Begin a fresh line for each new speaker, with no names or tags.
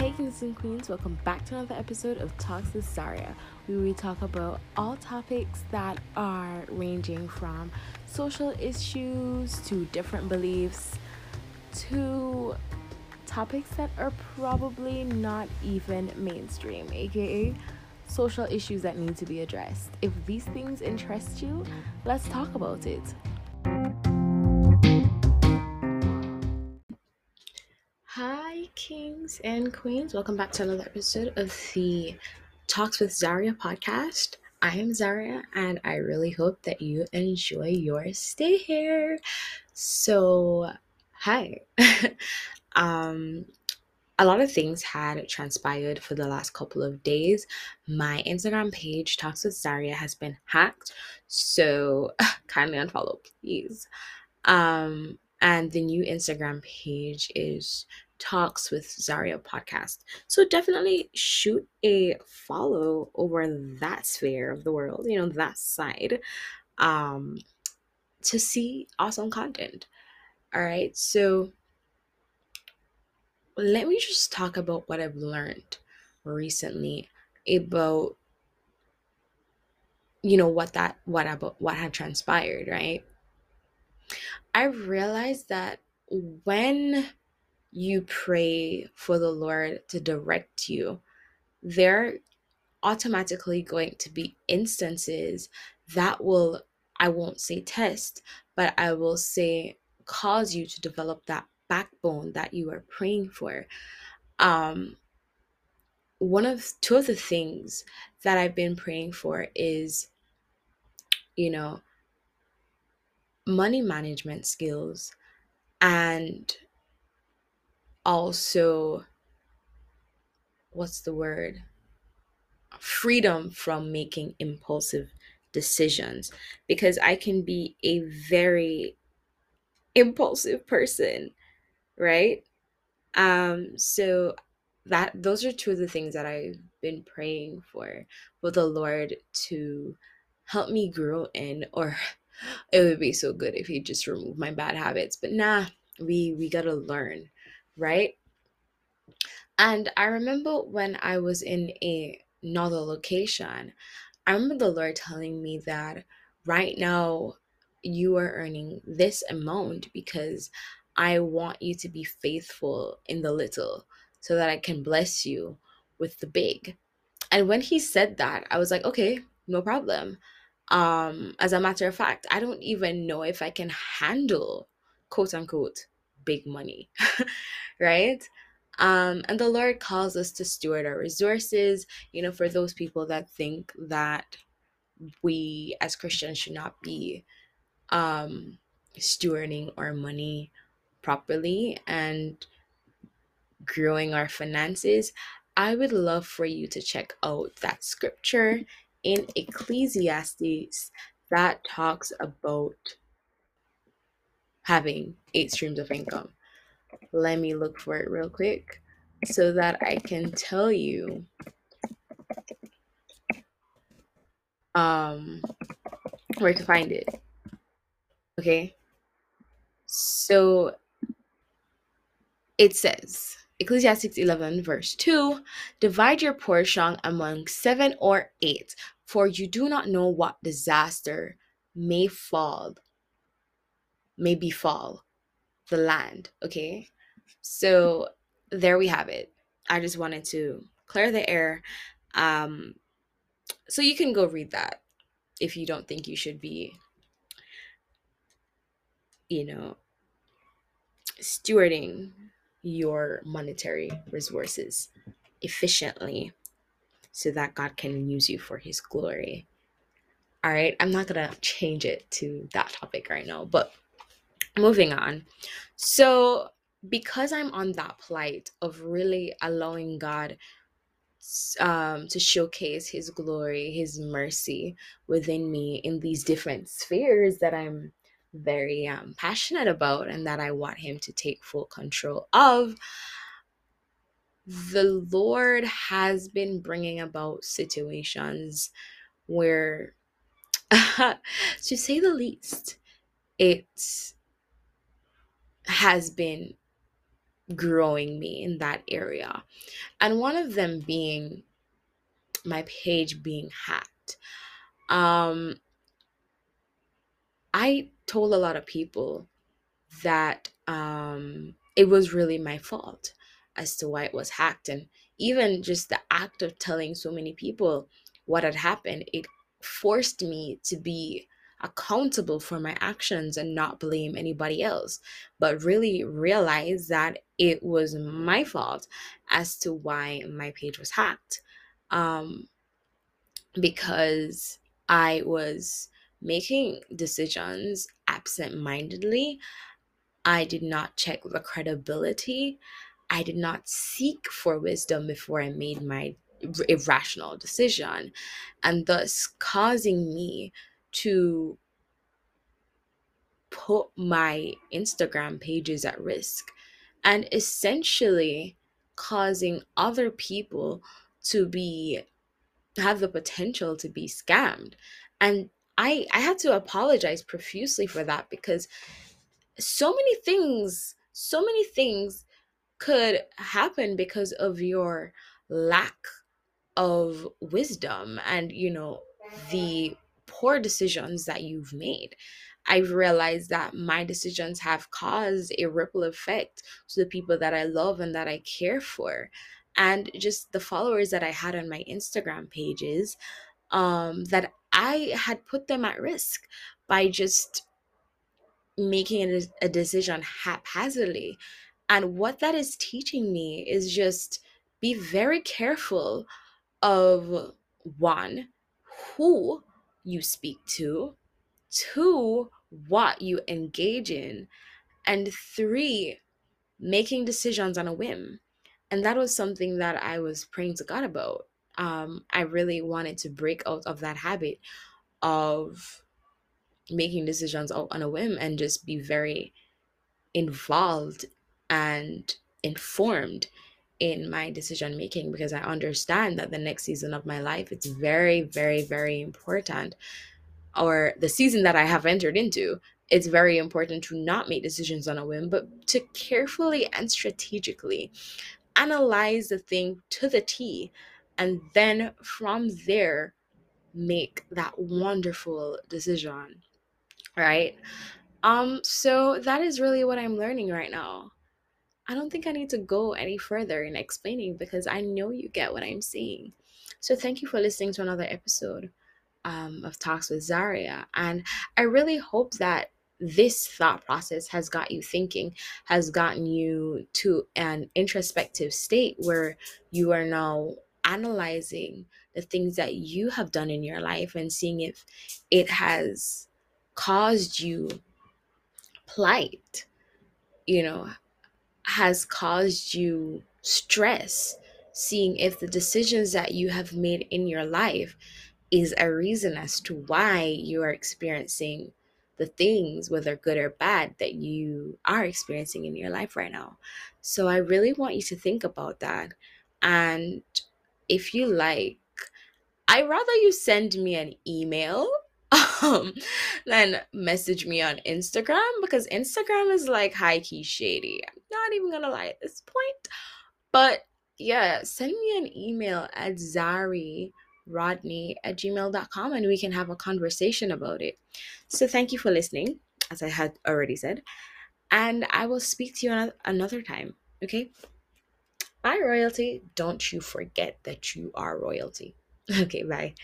Hey, kings and queens, welcome back to another episode of Talks with Zharia, where we talk about all topics that are ranging from social issues to different beliefs to topics that are probably not even mainstream, aka social issues that need to be addressed. If these things interest you, let's talk about it. Kings and queens. Welcome back to another episode of the Talks with Zharia podcast. I am Zharia, and I really hope that you enjoy your stay here. So, hi. um, a lot of things had transpired for the last couple of days. My Instagram page, Talks with Zharia, has been hacked, so kindly unfollow, please. Um, and the new Instagram page is Talks with Zharia podcast. So definitely shoot a follow over that sphere of the world, you know, that side, um, to see awesome content. All right, so let me just talk about what I've learned recently about you know what that what about what had transpired, right? I realized that when you pray for the Lord to direct you, there automatically going to be instances that will I won't say test, but I will say cause you to develop that backbone that you are praying for. Um one of two of the things that I've been praying for is you know money management skills and also what's the word? Freedom from making impulsive decisions. Because I can be a very impulsive person, right? Um so that those are two of the things that I've been praying for for the Lord to help me grow in or it would be so good if he just removed my bad habits. But nah we we got to learn right and I remember when I was in a, another location, I remember the Lord telling me that right now you are earning this amount because I want you to be faithful in the little so that I can bless you with the big. And when he said that, I was like, okay, no problem. Um, as a matter of fact, I don't even know if I can handle quote unquote big money, right? Um, and the Lord calls us to steward our resources. You know, for those people that think that we as Christians should not be um, stewarding our money properly and growing our finances, I would love for you to check out that scripture in Ecclesiastes that talks about having eight streams of income. Let me look for it real quick so that I can tell you um where to find it. Okay? So it says Ecclesiastes 11, verse 2 Divide your portion among seven or eight, for you do not know what disaster may fall, may befall the land. Okay. So there we have it. I just wanted to clear the air. Um, so you can go read that if you don't think you should be, you know, stewarding your monetary resources efficiently so that God can use you for his glory. All right, I'm not to change it to that topic right now, but moving on. So, because I'm on that plight of really allowing God um, to showcase His glory, His mercy within me in these different spheres that I'm very um, passionate about and that I want Him to take full control of, the Lord has been bringing about situations where, to say the least, it's has been growing me in that area. And one of them being my page being hacked. Um, I told a lot of people that um, it was really my fault as to why it was hacked. And even just the act of telling so many people what had happened, it forced me to be accountable for my actions and not blame anybody else, but really realize that it was my fault as to why my page was hacked. Um, because I was making decisions absent mindedly. I did not check the credibility. I did not seek for wisdom before I made my irrational decision, and thus causing me to put my Instagram pages at risk and essentially causing other people to be have the potential to be scammed. And i i had to apologize profusely for that because so many things so many things could happen because of your lack of wisdom and you know the poor decisions that you've made I've realized that my decisions have caused a ripple effect to the people that I love and that I care for. And just the followers that I had on my Instagram pages, um, that I had put them at risk by just making a, a decision haphazardly. And what that is teaching me is just be very careful of one, who you speak to, two, what you engage in, and three, making decisions on a whim. And that was something that I was praying to God about. Um, I really wanted to break out of that habit of making decisions on a whim and just be very involved and informed in my decision making because I understand that the next season of my life it's very very very important or the season that I have entered into, it's very important to not make decisions on a whim, but to carefully and strategically analyze the thing to the T, and then from there, make that wonderful decision. Right? Um, so that is really what I'm learning right now. I don't think I need to go any further in explaining because I know you get what I'm saying. So thank you for listening to another episode um, of Talks with Zharia. And I really hope that this thought process has got you thinking, has gotten you to an introspective state where you are now analyzing the things that you have done in your life and seeing if it has caused you plight, you know, has caused you stress, seeing if the decisions that you have made in your life is a reason as to why you are experiencing the things, whether good or bad, that you are experiencing in your life right now. So I really want you to think about that. And if you like, I rather you send me an email um, than message me on Instagram because Instagram is like high key shady. I'm not even gonna lie at this point. But yeah, send me an email at Zhari rodney at gmail.com and we can have a conversation about it. So thank you for listening, as I had already said. And I will speak to you another time. Okay? Bye, royalty. Don't you forget that you are royalty. Okay, bye.